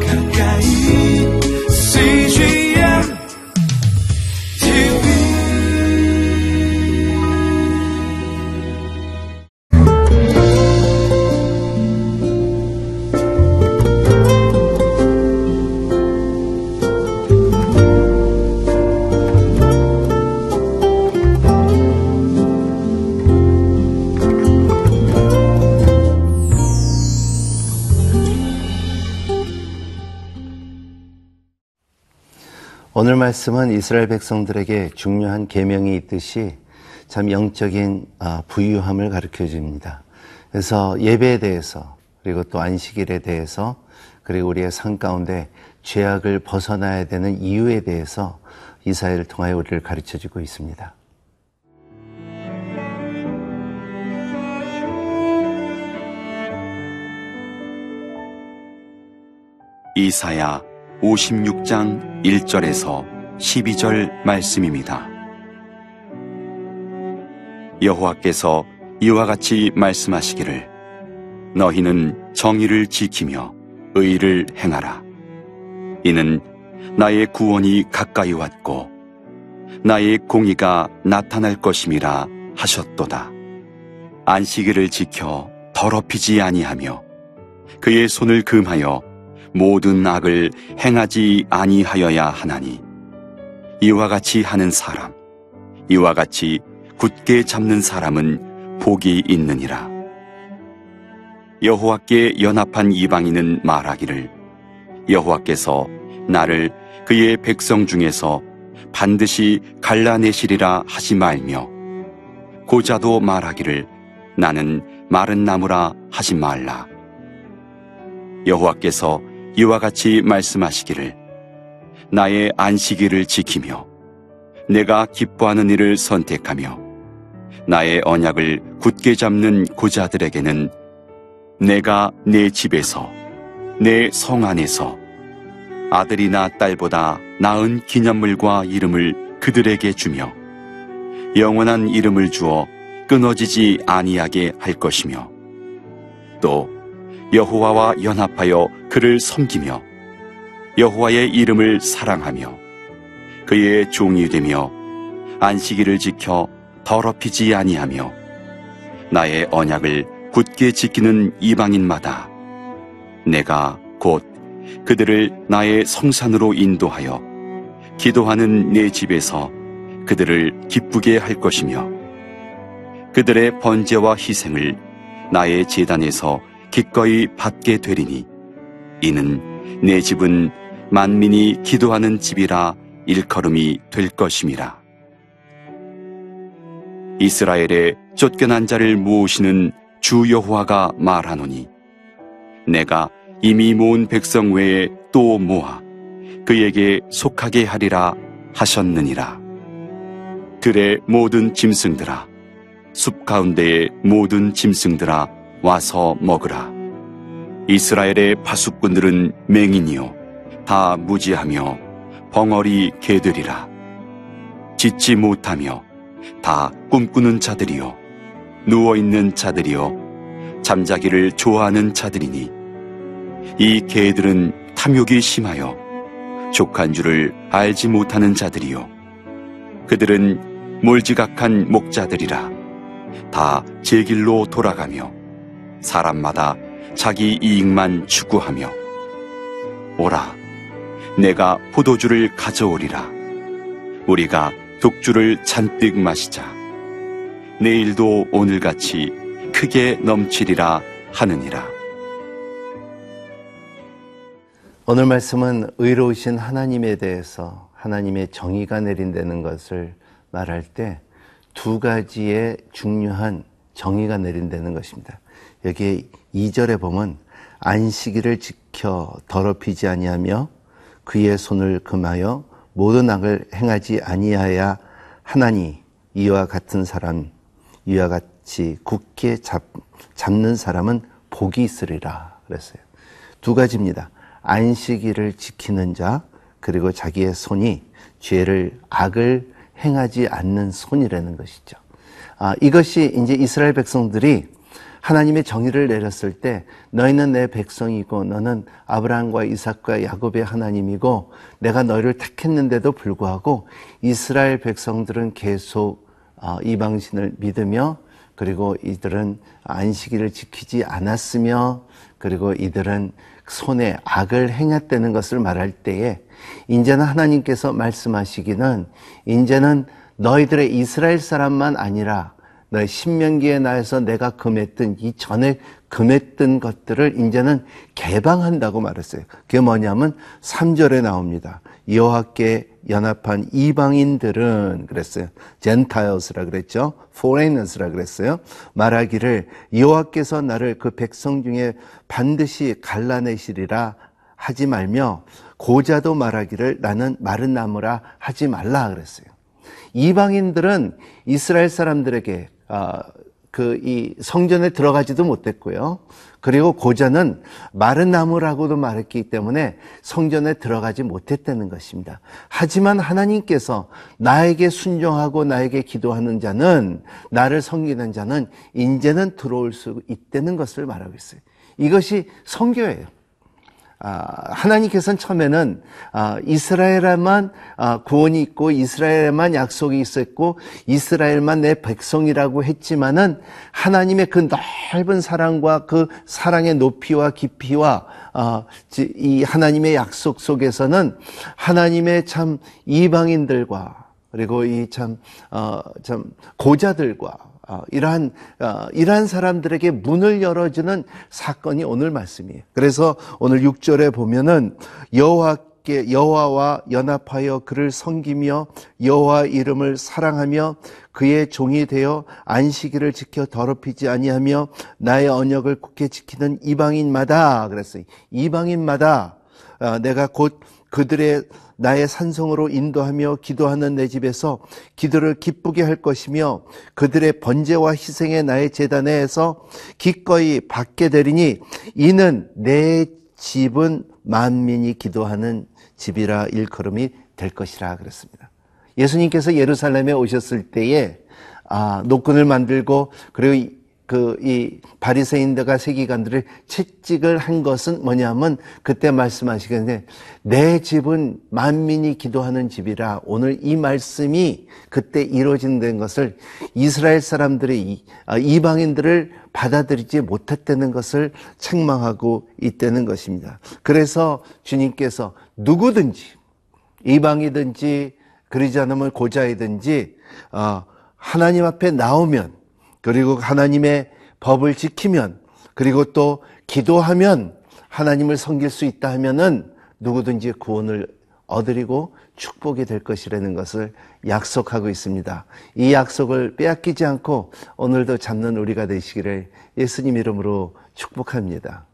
가까 오늘 말씀은 이스라엘 백성들에게 중요한 계명이 있듯이 참 영적인 아, 부유함을 가르쳐 줍니다. 그래서 예배에 대해서 그리고 또 안식일에 대해서 그리고 우리의 삶 가운데 죄악을 벗어나야 되는 이유에 대해서 이사회를 통하여 우리를 가르쳐 주고 있습니다. 이사야 56장 1절에서 12절 말씀입니다. 여호와께서 이와 같이 말씀하시기를 너희는 정의를 지키며 의를 행하라. 이는 나의 구원이 가까이 왔고 나의 공의가 나타날 것임이라 하셨도다. 안식일을 지켜 더럽히지 아니하며 그의 손을 금하여 모든 악을 행하지 아니하여야 하나니. 이와 같이 하는 사람 이와 같이 굳게 잡는 사람은 복이 있느니라. 여호와께 연합한 이방인은 말하기를 여호와께서 나를 그의 백성 중에서 반드시 갈라내시리라 하지 말며 고자도 말하기를 나는 마른 나무라 하지 말라. 여호와께서 이와 같이 말씀하시기를 나의 안식일을 지키며 내가 기뻐하는 일을 선택하며 나의 언약을 굳게 잡는 고자들에게는 내가 내 집에서 내 성 안에서 아들이나 딸보다 나은 기념물과 이름을 그들에게 주며 영원한 이름을 주어 끊어지지 아니하게 할 것이며 또 여호와와 연합하여 그를 섬기며 여호와의 이름을 사랑하며 그의 종이 되며 안식일을 지켜 더럽히지 아니하며 나의 언약을 굳게 지키는 이방인마다 내가 곧 그들을 나의 성산으로 인도하여 기도하는 내 집에서 그들을 기쁘게 할 것이며 그들의 번제와 희생을 나의 제단에서 기꺼이 받게 되리니 이는 내 집은 만민이 기도하는 집이라 일컬음이 될 것임이라. 이스라엘의 쫓겨난 자를 모으시는 주 여호와가 말하노니 내가 이미 모은 백성 외에 또 모아 그에게 속하게 하리라 하셨느니라. 들의 모든 짐승들아 숲 가운데의 모든 짐승들아 와서 먹으라. 이스라엘의 파수꾼들은 맹인이요. 다 무지하며 벙어리 개들이라. 짓지 못하며 다 꿈꾸는 자들이요. 누워 있는 자들이요. 잠자기를 좋아하는 자들이니. 이 개들은 탐욕이 심하여 족한 줄을 알지 못하는 자들이요. 그들은 몰지각한 목자들이라. 다 제 길로 돌아가며 사람마다 자기 이익만 추구하며 오라 내가 포도주를 가져오리라. 우리가 독주를 잔뜩 마시자. 내일도 오늘같이 크게 넘치리라 하느니라. 오늘 말씀은 의로우신 하나님에 대해서 하나님의 정의가 내린다는 것을 말할 때 두 가지의 중요한 정의가 내린다는 것입니다. 여기 2절에 보면 안식일을 지켜 더럽히지 아니하며 그의 손을 금하여 모든 악을 행하지 아니하야 하나니 이와 같은 사람 이와 같이 굳게 잡, 잡는 사람은 복이 있으리라 그랬어요. 두 가지입니다. 안식일을 지키는 자 그리고 자기의 손이 죄를 악을 행하지 않는 손이라는 것이죠. 아, 이것이 이제 이스라엘 백성들이 하나님의 정의를 내렸을 때 너희는 내 백성이고 너는 아브라함과 이삭과 야곱의 하나님이고 내가 너희를 택했는데도 불구하고 이스라엘 백성들은 계속 어, 이방신을 믿으며 그리고 이들은 안식일을 지키지 않았으며 그리고 이들은 손에 악을 행했다는 것을 말할 때에 이제는 하나님께서 말씀하시기는 이제는 너희들의 이스라엘 사람만 아니라 너희 신명기에 나에서 내가 금했던 이 전에 금했던 것들을 이제는 개방한다고 말했어요. 그게 뭐냐면 3절에 나옵니다. 여호와께 연합한 이방인들은 그랬어요. 젠타일스라 그랬죠. foreigners라 그랬어요. 말하기를 여호와께서 나를 그 백성 중에 반드시 갈라내시리라 하지 말며 고자도 말하기를 나는 마른 나무라 하지 말라 그랬어요. 이방인들은 이스라엘 사람들에게 그 이 성전에 들어가지도 못했고요. 그리고 고자는 마른 나무라고도 말했기 때문에 성전에 들어가지 못했다는 것입니다. 하지만 하나님께서 나에게 순종하고 나에게 기도하는 자는 나를 섬기는 자는 이제는 들어올 수 있다는 것을 말하고 있어요. 이것이 성교예요. 아, 하나님께서는 처음에는 아, 이스라엘에만 아, 구원이 있고 이스라엘에만 약속이 있었고 이스라엘만 내 백성이라고 했지만은 하나님의 그 넓은 사랑과 그 사랑의 높이와 깊이와 이 하나님의 약속 속에서는 하나님의 참 이방인들과 그리고 이참 어, 참 고자들과 어, 이러한 어, 이러한 사람들에게 문을 열어주는 사건이 오늘 말씀이에요. 그래서 오늘 6절에 보면은 여호와께 여호와와 연합하여 그를 섬기며 여호와 이름을 사랑하며 그의 종이 되어 안식일을 지켜 더럽히지 아니하며 나의 언약을 굳게 지키는 이방인마다 그랬어요. 이방인마다 어, 내가 곧 그들의 나의 산성으로 인도하며 기도하는 내 집에서 기도를 기쁘게 할 것이며 그들의 번제와 희생의 나의 재단에서 기꺼이 받게 되리니 이는 내 집은 만민이 기도하는 집이라 일컬음이 될 것이라 그랬습니다. 예수님께서 예루살렘에 오셨을 때에 아, 노끈을 만들고 그리고 그 이 바리새인들과 세기관들을 채찍을 한 것은 뭐냐면 그때 말씀하시겠는데 내 집은 만민이 기도하는 집이라 오늘 이 말씀이 그때 이루어진다는 것을 이스라엘 사람들이 아, 이방인들을 받아들이지 못했다는 것을 책망하고 있다는 것입니다. 그래서 주님께서 누구든지 이방이든지 그러지 않으면 고자이든지 어, 하나님 앞에 나오면 그리고 하나님의 법을 지키면 그리고 또 기도하면 하나님을 섬길 수 있다 하면은 누구든지 구원을 얻으리고 축복이 될 것이라는 것을 약속하고 있습니다. 이 약속을 빼앗기지 않고 오늘도 잡는 우리가 되시기를 예수님 이름으로 축복합니다.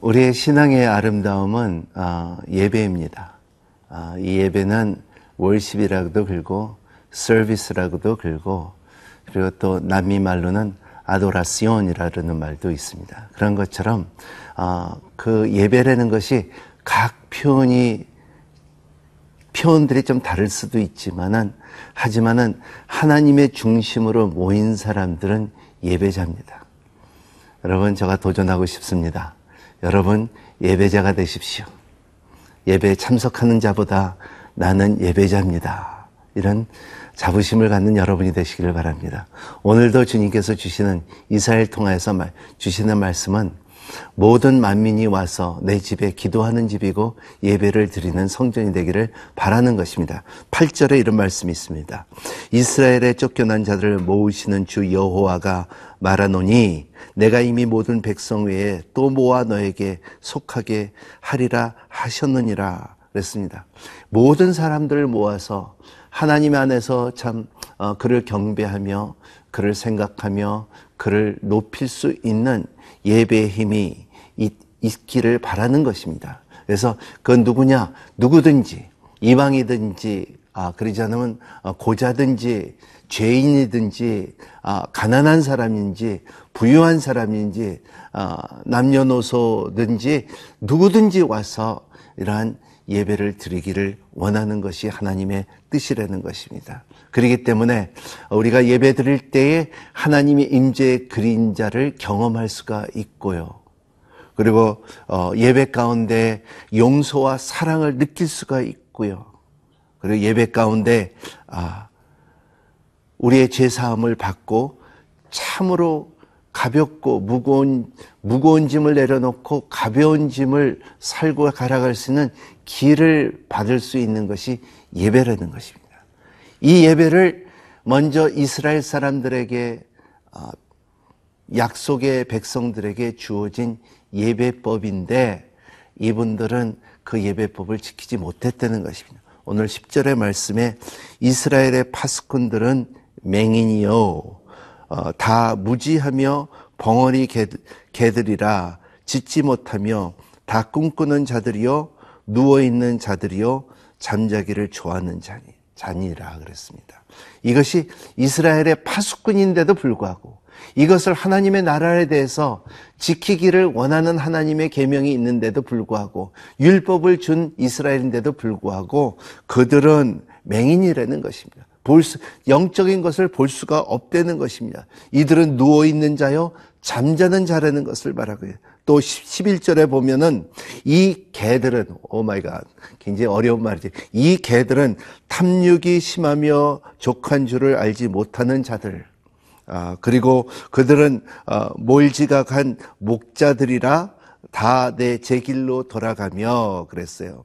우리의 신앙의 아름다움은 아, 예배입니다. 아, 이 예배는 월십이라고도 글고 서비스라고도 글고 그리고 또 남미 말로는 아도라시온이라는 말도 있습니다. 그런 것처럼 그 예배라는 것이 각 표현이 표현들이 좀 다를 수도 있지만은 하지만은 하나님의 중심으로 모인 사람들은 예배자입니다. 여러분 제가 도전하고 싶습니다. 여러분 예배자가 되십시오. 예배에 참석하는 자보다 나는 예배자입니다. 이런 자부심을 갖는 여러분이 되시기를 바랍니다. 오늘도 주님께서 주시는 이스라엘 통하여서 주시는 말씀은 모든 만민이 와서 내 집에 기도하는 집이고 예배를 드리는 성전이 되기를 바라는 것입니다. 8절에 이런 말씀이 있습니다. 이스라엘에 쫓겨난 자들을 모으시는 주 여호와가 말하노니 내가 이미 모든 백성 외에 또 모아 너에게 속하게 하리라 하셨느니라 그랬습니다. 모든 사람들을 모아서 하나님 안에서 참 어, 그를 경배하며 그를 생각하며 그를 높일 수 있는 예배의 힘이 있기를 바라는 것입니다. 그래서 그 누구냐? 누구든지 이방이든지 아, 그러지 않으면 어, 고자든지 죄인이든지 아, 가난한 사람인지 부유한 사람인지 아, 남녀노소든지 누구든지 와서 이러한 예배를 드리기를 원하는 것이 하나님의 뜻이라는 것입니다. 그렇기 때문에 우리가 예배 드릴 때에 하나님의 임재의 그림자를 경험할 수가 있고요. 그리고 어, 예배 가운데 용서와 사랑을 느낄 수가 있고요. 그리고 예배 가운데 아, 우리의 죄 사함을 받고 참으로 가볍고 무거운 무거운 짐을 내려놓고 가벼운 짐을 살고 갈아갈 수 있는 길을 받을 수 있는 것이 예배라는 것입니다. 이 예배를 먼저 이스라엘 사람들에게 어, 약속의 백성들에게 주어진 예배법인데 이분들은 그 예배법을 지키지 못했다는 것입니다. 오늘 10절의 말씀에 이스라엘의 파수꾼들은 맹인이요 어, 다 무지하며 벙어리 개들이라 짓지 못하며 다 꿈꾸는 자들이요 누워 있는 자들이요 잠자기를 좋아하는 자니 자니라 그랬습니다. 이것이 이스라엘의 파수꾼인데도 불구하고 이것을 하나님의 나라에 대해서 지키기를 원하는 하나님의 계명이 있는데도 불구하고 율법을 준 이스라엘인데도 불구하고 그들은 맹인이라는 것입니다. 볼 수, 영적인 것을 볼 수가 없다는 것입니다. 이들은 누워있는 자요, 잠자는 자라는 것을 말하고요. 또 11절에 보면은 이 개들은, oh my God, 굉장히 어려운 말이지. 이 개들은 탐욕이 심하며 족한 줄을 알지 못하는 자들. 아, 그리고 그들은 어, 몰지각한 목자들이라 다 내 제 길로 돌아가며 그랬어요.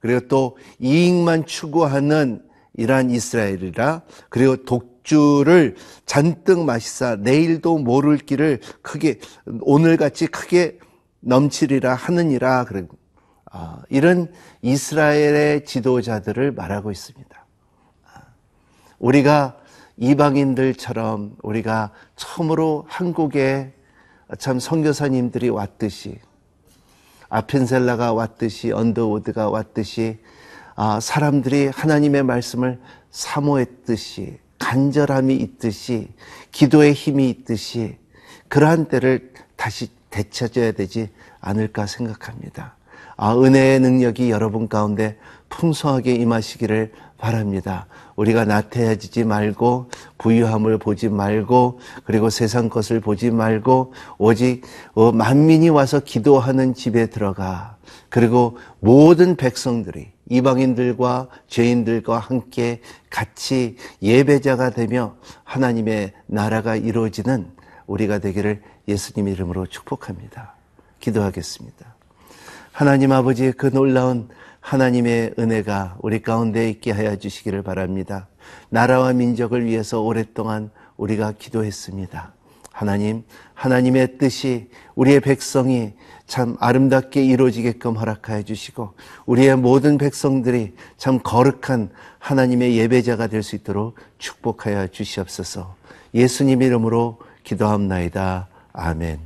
그리고 또 이익만 추구하는 이러한 이스라엘이라 그리고 독주를 잔뜩 마시사 내일도 모를 길을 크게 오늘같이 크게 넘치리라 하느니라 그래 아, 이런 이스라엘의 지도자들을 말하고 있습니다. 아, 우리가 이방인들처럼 우리가 처음으로 한국에 참 선교사님들이 왔듯이 아펜셀라가 왔듯이 언더우드가 왔듯이 아, 사람들이 하나님의 말씀을 사모했듯이 간절함이 있듯이 기도의 힘이 있듯이 그러한 때를 다시 되찾아야 되지 않을까 생각합니다. 아, 은혜의 능력이 여러분 가운데 풍성하게 임하시기를 바랍니다. 우리가 나태해지지 말고 부유함을 보지 말고 그리고 세상 것을 보지 말고 오직 어, 만민이 와서 기도하는 집에 들어가 그리고 모든 백성들이 이방인들과 죄인들과 함께 같이 예배자가 되며 하나님의 나라가 이루어지는 우리가 되기를 예수님 이름으로 축복합니다. 기도하겠습니다. 하나님 아버지의 그 놀라운 하나님의 은혜가 우리 가운데 있게 하여 주시기를 바랍니다. 나라와 민족을 위해서 오랫동안 우리가 기도했습니다. 하나님, 하나님의 뜻이 우리의 백성이 참 아름답게 이루어지게끔 허락하여 주시고 우리의 모든 백성들이 참 거룩한 하나님의 예배자가 될 수 있도록 축복하여 주시옵소서. 예수님 이름으로 기도합나이다. 아멘.